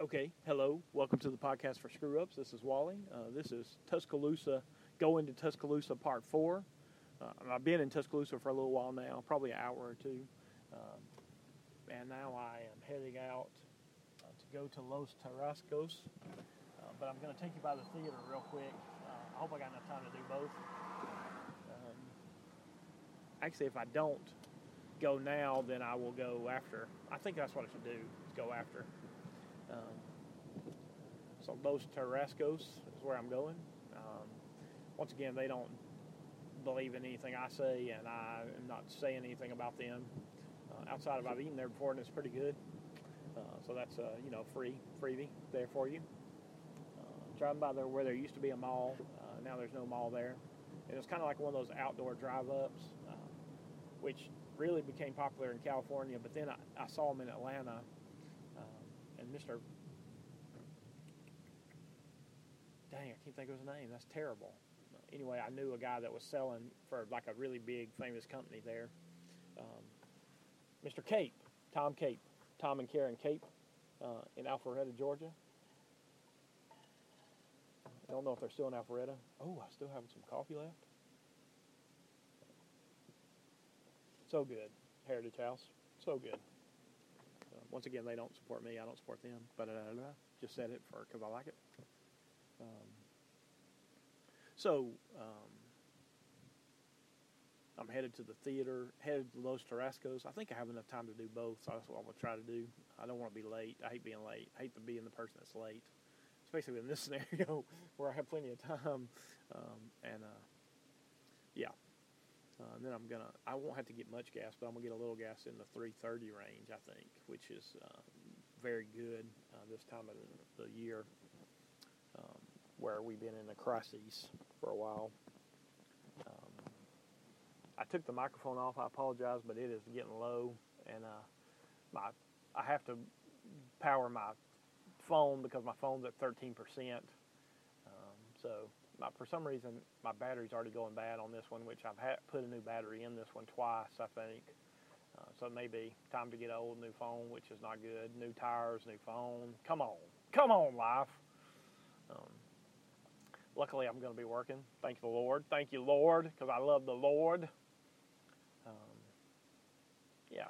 Okay, hello. Welcome to the podcast for Screw Ups. This is Wally. Uh, this is Tuscaloosa, going to Tuscaloosa Part 4. Uh, I've been in Tuscaloosa for a little while now, probably an hour or two. Um, and now I am heading out uh, to go to Los Tarascos. Uh, but I'm going to take you by the theater real quick. Uh, I hope I got enough time to do both. Um, actually, if I don't go now, then I will go after. I think that's what I should do, go after. Um, so Los Tarascos is where I'm going. Um, once again, they don't believe in anything I say, and I am not saying anything about them uh, outside of I've eaten there before, and it's pretty good. Uh, so that's uh, you know free freebie there for you. Uh, driving by there where there used to be a mall, uh, now there's no mall there, and it's kind of like one of those outdoor drive-ups, uh, which really became popular in California. But then I, I saw them in Atlanta Mr. Dang, I can't think of his name. That's terrible. Anyway, I knew a guy that was selling for like a really big famous company there. Um, Mr. Cape, Tom Cape, Tom and Karen Cape uh, in Alpharetta, Georgia. I don't know if they're still in Alpharetta. Oh, I still have some coffee left. So good. Heritage House. So good. Once again, they don't support me. I don't support them. But just said it for because I like it. Um, so um, I'm headed to the theater, headed to Los Tarascos. I think I have enough time to do both, so that's what I'm gonna try to do. I don't want to be late. I hate being late. I hate to be in the person that's late, especially in this scenario where I have plenty of time. Um, and uh, yeah, uh, and then I'm gonna, I won't have to get much gas, but I'm gonna get a little gas in the 330 range, I think, which is uh, very good uh, this time of the year, um, where we've been in a crisis for a while. Um, I took the microphone off. I apologize, but it is getting low, and uh, my, I have to power my phone because my phone's at 13 percent. Um, so my, for some reason my battery's already going bad on this one, which I've put a new battery in this one twice, I think. Uh, so it may be time to get an old new phone, which is not good. New tires, new phone. Come on, come on, life. Um, luckily, I'm going to be working. Thank the Lord. Thank you, Lord, because I love the Lord. Um, yeah.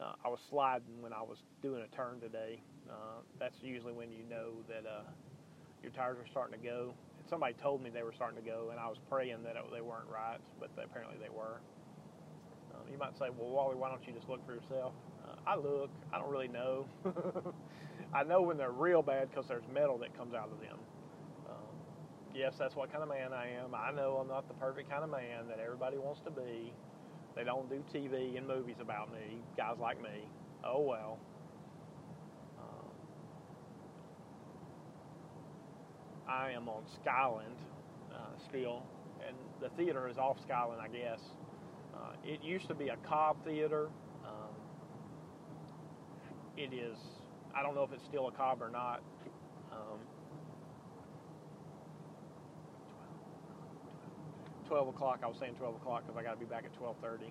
Uh, I was sliding when I was doing a turn today. Uh, that's usually when you know that uh, your tires are starting to go. And somebody told me they were starting to go, and I was praying that it, they weren't right, but they, apparently they were. Um, you might say, well, Wally, why don't you just look for yourself? Uh, I look. I don't really know. I know when they're real bad because there's metal that comes out of them. Um, yes, that's what kind of man I am. I know I'm not the perfect kind of man that everybody wants to be. They don't do TV and movies about me, guys like me. Oh well. I am on Skyland uh, still, and the theater is off Skyland, I guess. Uh, it used to be a Cobb theater. Um, it is, I don't know if it's still a Cobb or not. Um, 12 o'clock, I was saying 12 o'clock because I got to be back at 12.30. Um,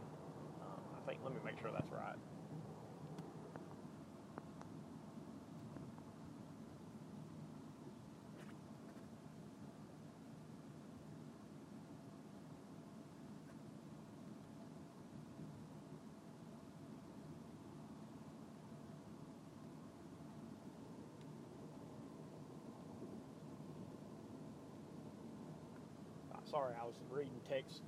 I think, let me make sure that's right. Sorry, I was reading text.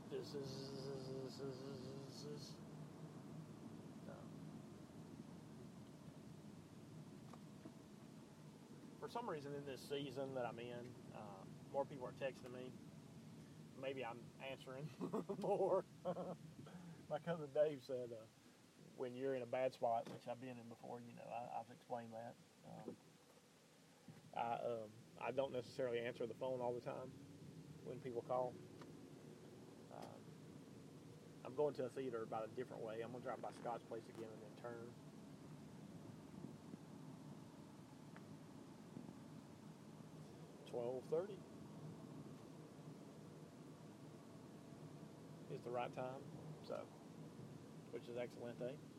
For some reason, in this season that I'm in, uh, more people are texting me. Maybe I'm answering more. My cousin Dave said, uh, when you're in a bad spot, which I've been in before, you know, I, have explained that. Um, I, um, I don't necessarily answer the phone all the time when people call. Um, I'm going to a theater about a different way. I'm going to drive by Scott's place again and then turn. Twelve thirty is the right time, so which is excellent, eh?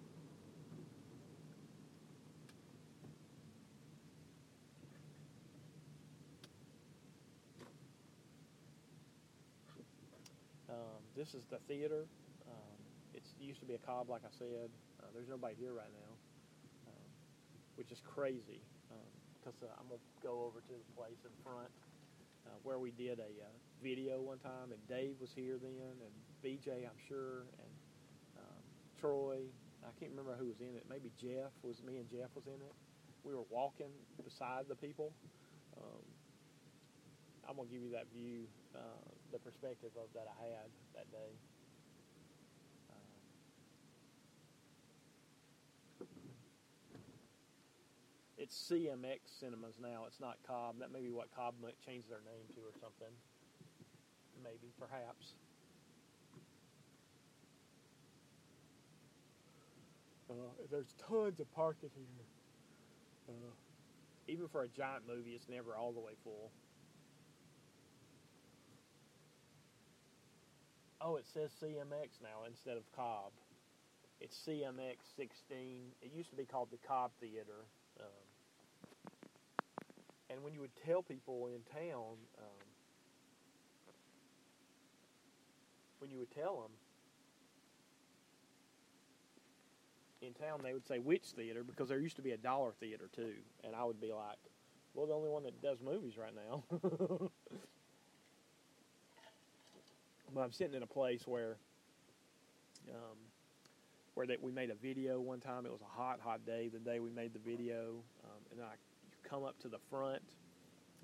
This is the theater. Um, it used to be a Cobb, like I said. Uh, there's nobody here right now, um, which is crazy. Because uh, I'm gonna go over to the place in front uh, where we did a uh, video one time, and Dave was here then, and BJ, I'm sure, and um, Troy. I can't remember who was in it. Maybe Jeff was. Me and Jeff was in it. We were walking beside the people. Um, I'm gonna give you that view, uh, the perspective of that I had that day. Um, it's CMX Cinemas now. It's not Cobb. That may be what Cobb might change their name to or something. Maybe, perhaps. Uh, there's tons of parking here. Uh, even for a giant movie, it's never all the way full. Oh, it says CMX now instead of Cobb. It's CMX 16. It used to be called the Cobb Theater. Um, and when you would tell people in town, um, when you would tell them in town, they would say which theater because there used to be a dollar theater too, and I would be like, "Well, the only one that does movies right now." I'm sitting in a place where, um, where that we made a video one time. It was a hot, hot day. The day we made the video, um, and I come up to the front.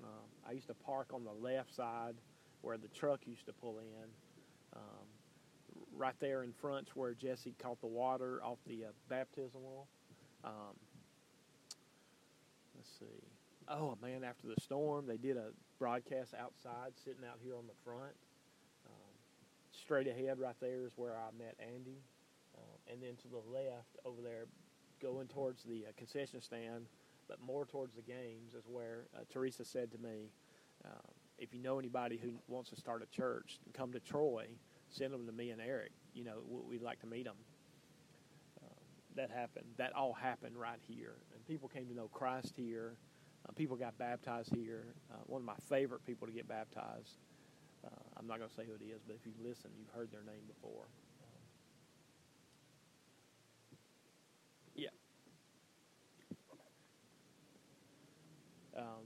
Um, I used to park on the left side where the truck used to pull in. Um, right there in front's where Jesse caught the water off the uh, baptismal. Um, let's see. Oh man! After the storm, they did a broadcast outside, sitting out here on the front. Um, straight ahead, right there is where I met Andy, uh, and then to the left over there, going towards the uh, concession stand, but more towards the games, is where uh, Teresa said to me, um, "If you know anybody who wants to start a church, come to Troy." send them to me and Eric. You know, we'd like to meet them. Um, that happened. That all happened right here, and people came to know Christ here. Uh, people got baptized here. Uh, one of my favorite people to get baptized. I'm not going to say who it is, but if you listen, you've heard their name before. yeah. Um,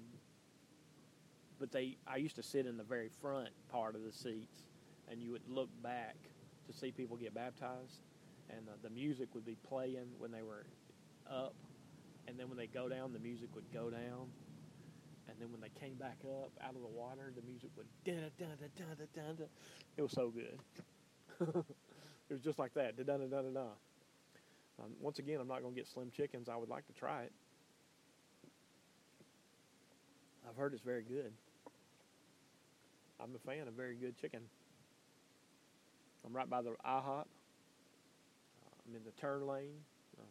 but they, I used to sit in the very front part of the seats and you would look back to see people get baptized, and uh, the music would be playing when they were up, and then when they go down, the music would go down, and then when they came back up out of the water, the music would da da da da da da da. It was so good. it was just like that da da da da da. Um, once again, I'm not going to get slim chickens. I would like to try it. I've heard it's very good. I'm a fan of very good chicken. I'm right by the IHOP. Uh, I'm in the turn lane. Um,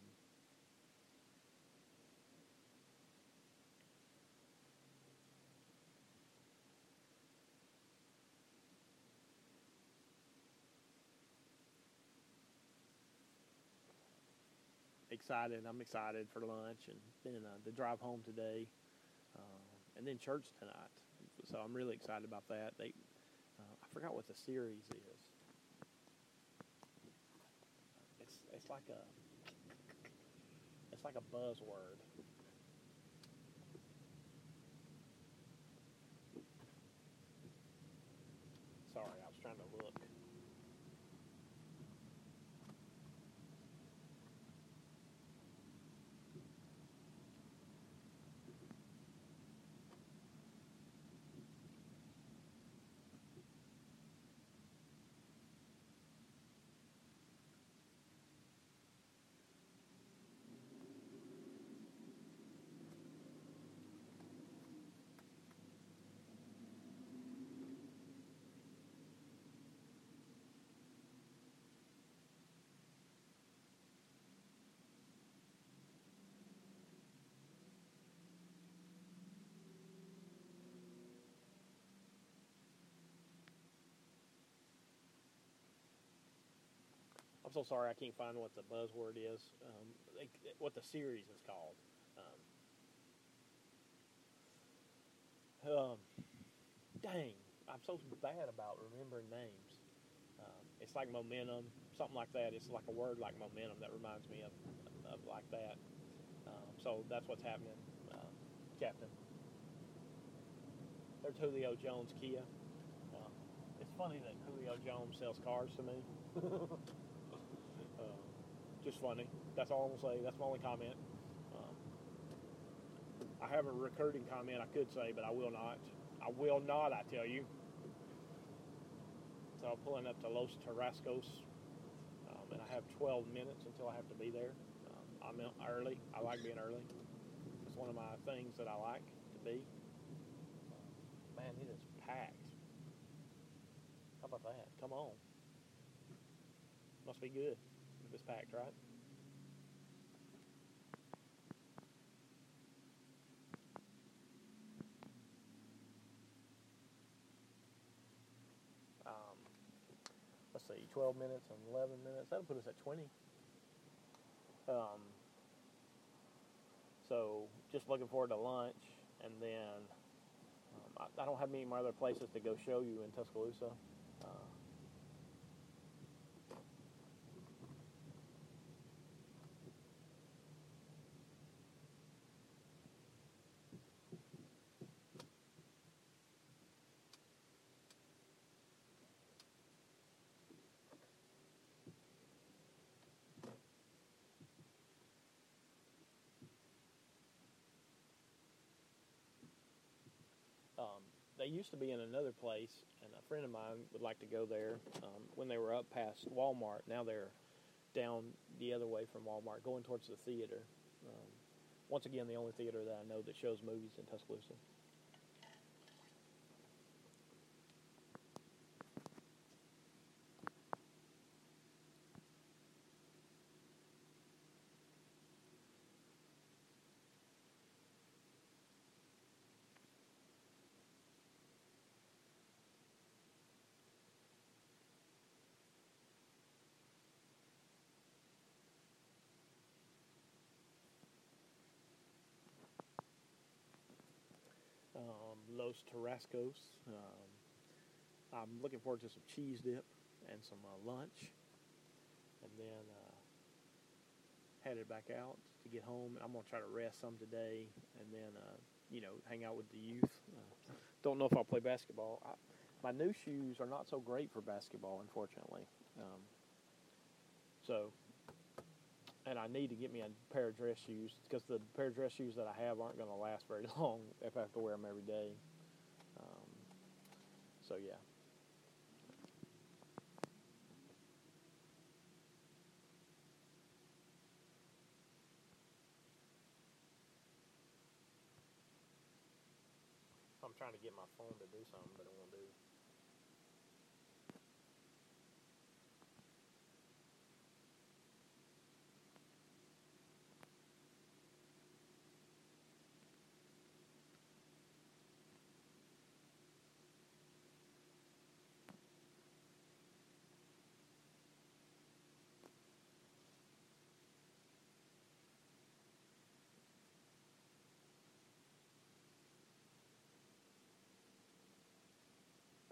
excited. I'm excited for lunch and then uh, the drive home today, uh, and then church tonight. So I'm really excited about that. They, uh, I forgot what the series is. it's like a it's like a buzzword. Sorry, I was trying to look. I'm so sorry I can't find what the buzzword is. Um, they, what the series is called. Um, um, dang, I'm so bad about remembering names. Um, It's like momentum, something like that. It's like a word like momentum that reminds me of, of like that. Um, so that's what's happening, uh, Captain. There's Julio Jones Kia. Uh, it's funny that Julio Jones sells cars to me. just funny. That's all I'm gonna say. That's my only comment. Um, I have a recurring comment I could say, but I will not. I will not. I tell you. So I'm pulling up to Los Tarascos, um, and I have 12 minutes until I have to be there. Um, I'm early. I like being early. It's one of my things that I like to be. Man, it is packed. How about that? Come on. Must be good it's packed, right? Um, let's see, 12 minutes and 11 minutes. That'll put us at 20. Um, so just looking forward to lunch, and then um, I, I, don't have many more other places to go show you in Tuscaloosa. Uh, Um, they used to be in another place, and a friend of mine would like to go there um, when they were up past Walmart. Now they're down the other way from Walmart, going towards the theater. Um, once again, the only theater that I know that shows movies in Tuscaloosa. um, Los Tarascos. Um, I'm looking forward to some cheese dip and some uh, lunch, and then uh, headed back out to get home. I'm gonna try to rest some today, and then uh, you know hang out with the youth. Uh, don't know if I'll play basketball. I, my new shoes are not so great for basketball, unfortunately. Um, so and I need to get me a pair of dress shoes because the pair of dress shoes that I have aren't going to last very long if I have to wear them every day. So yeah. I'm trying to get my phone to do something, but it won't do.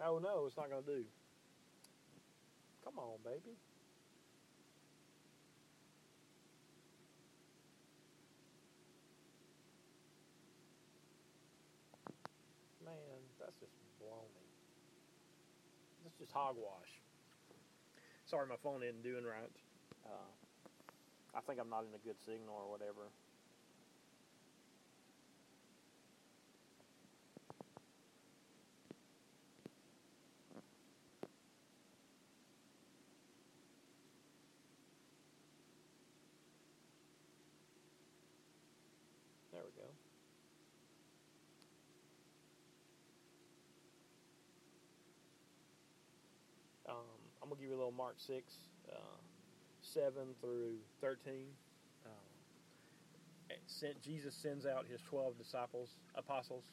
Oh no, it's not going to do. Come on, baby. Man, that's just baloney. That's just hogwash. Sorry, my phone isn't doing right. Uh, I think I'm not in a good signal or whatever. There we go. Um, I'm gonna give you a little Mark six, uh, seven through thirteen. Uh, sent Jesus sends out his twelve disciples, apostles,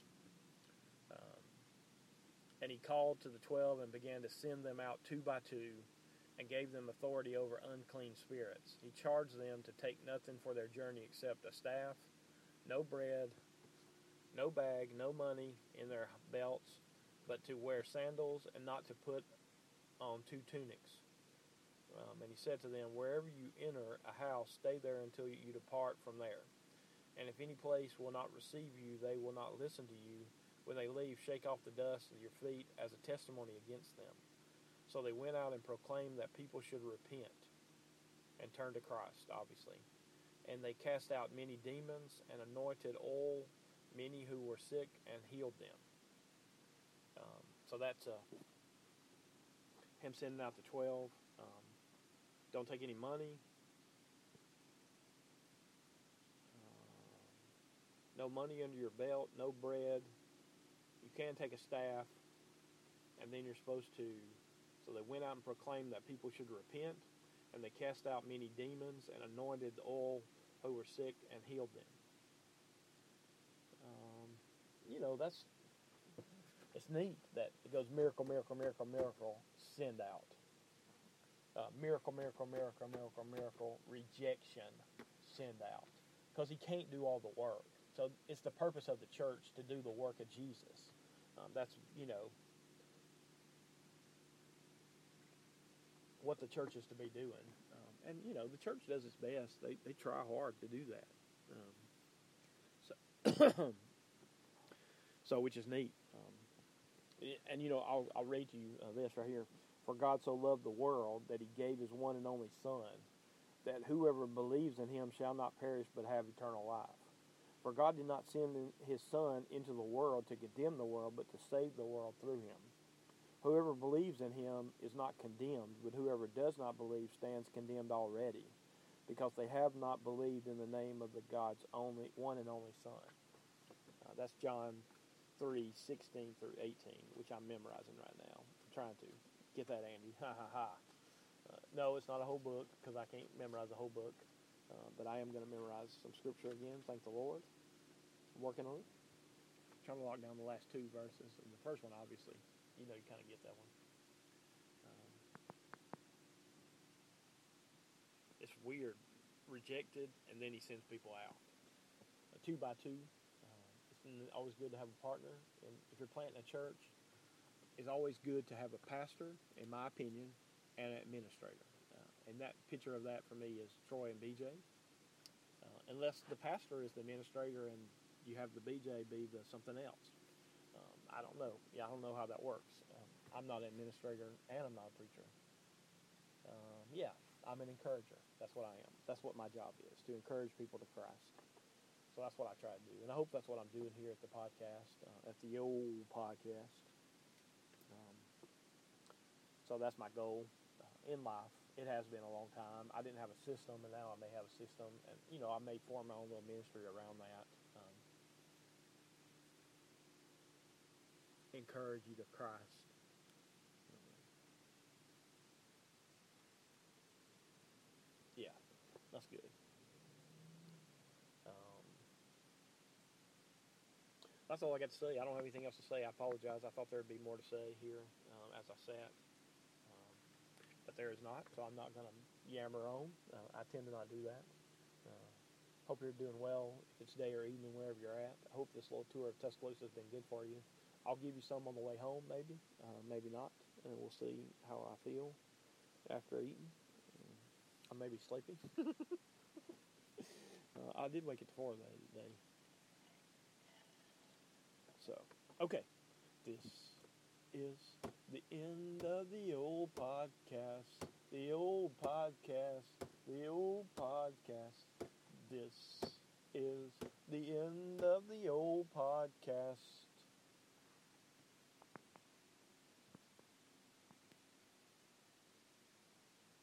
um, and he called to the twelve and began to send them out two by two, and gave them authority over unclean spirits. He charged them to take nothing for their journey except a staff, no bread, no bag, no money in their belts, but to wear sandals and not to put on two tunics. Um, and he said to them, Wherever you enter a house, stay there until you depart from there. And if any place will not receive you, they will not listen to you. When they leave, shake off the dust of your feet as a testimony against them. So they went out and proclaimed that people should repent and turn to Christ, obviously. And they cast out many demons and anointed all many who were sick and healed them. Um, so that's uh, him sending out the 12. Um, don't take any money. Um, no money under your belt, no bread. You can take a staff, and then you're supposed to. So they went out and proclaimed that people should repent, and they cast out many demons and anointed all who were sick and healed them. Um, you know, that's it's neat that it goes miracle, miracle, miracle, miracle, send out. Uh, miracle, miracle, miracle, miracle, miracle, rejection, send out. Because he can't do all the work. So it's the purpose of the church to do the work of Jesus. Um, that's, you know, what the church is to be doing. Um, and, you know, the church does its best. They, they try hard to do that. Um, so, so, which is neat. Um, and, you know, I'll, I'll read you uh, this right here. For God so loved the world that he gave his one and only Son, that whoever believes in him shall not perish but have eternal life. For God did not send his Son into the world to condemn the world, but to save the world through him. Whoever believes in him is not condemned, but whoever does not believe stands condemned already, because they have not believed in the name of the God's only one and only Son. Uh, that's John three sixteen through eighteen, which I'm memorizing right now. I'm trying to get that, Andy. Ha ha ha. Uh, no, it's not a whole book because I can't memorize a whole book, uh, but I am going to memorize some scripture again. Thank the Lord. I'm working on it. Trying to lock down the last two verses. And the first one, obviously, you know, you kind of get that one. Um, it's weird. Rejected, and then he sends people out. A two by two. Uh, it's always good to have a partner. And if you're planting a church, it's always good to have a pastor, in my opinion, and an administrator. Uh, and that picture of that for me is Troy and BJ. Uh, unless the pastor is the administrator and you have the BJ be the something else. Um, I don't know. Yeah, I don't know how that works. Um, I'm not an administrator and I'm not a preacher. Um, yeah, I'm an encourager. That's what I am. That's what my job is to encourage people to Christ. So that's what I try to do, and I hope that's what I'm doing here at the podcast, uh, at the old podcast. So that's my goal uh, in life. It has been a long time. I didn't have a system, and now I may have a system, and you know I may form my own little ministry around that. Um, encourage you to Christ. Yeah, that's good. Um, that's all I got to say. I don't have anything else to say. I apologize. I thought there would be more to say here um, as I sat, but there is not. So I'm not going to yammer on. Uh, I tend to not do that. Uh, hope you're doing well. If it's day or evening, wherever you're at. I hope this little tour of Tuscaloosa has been good for you. I'll give you some on the way home, maybe, uh, maybe not, and we'll see how I feel after eating. I may be sleepy. uh, I did wake at four today. So, okay, this is the end of the old podcast. The old podcast. The old podcast. This is the end of the old podcast.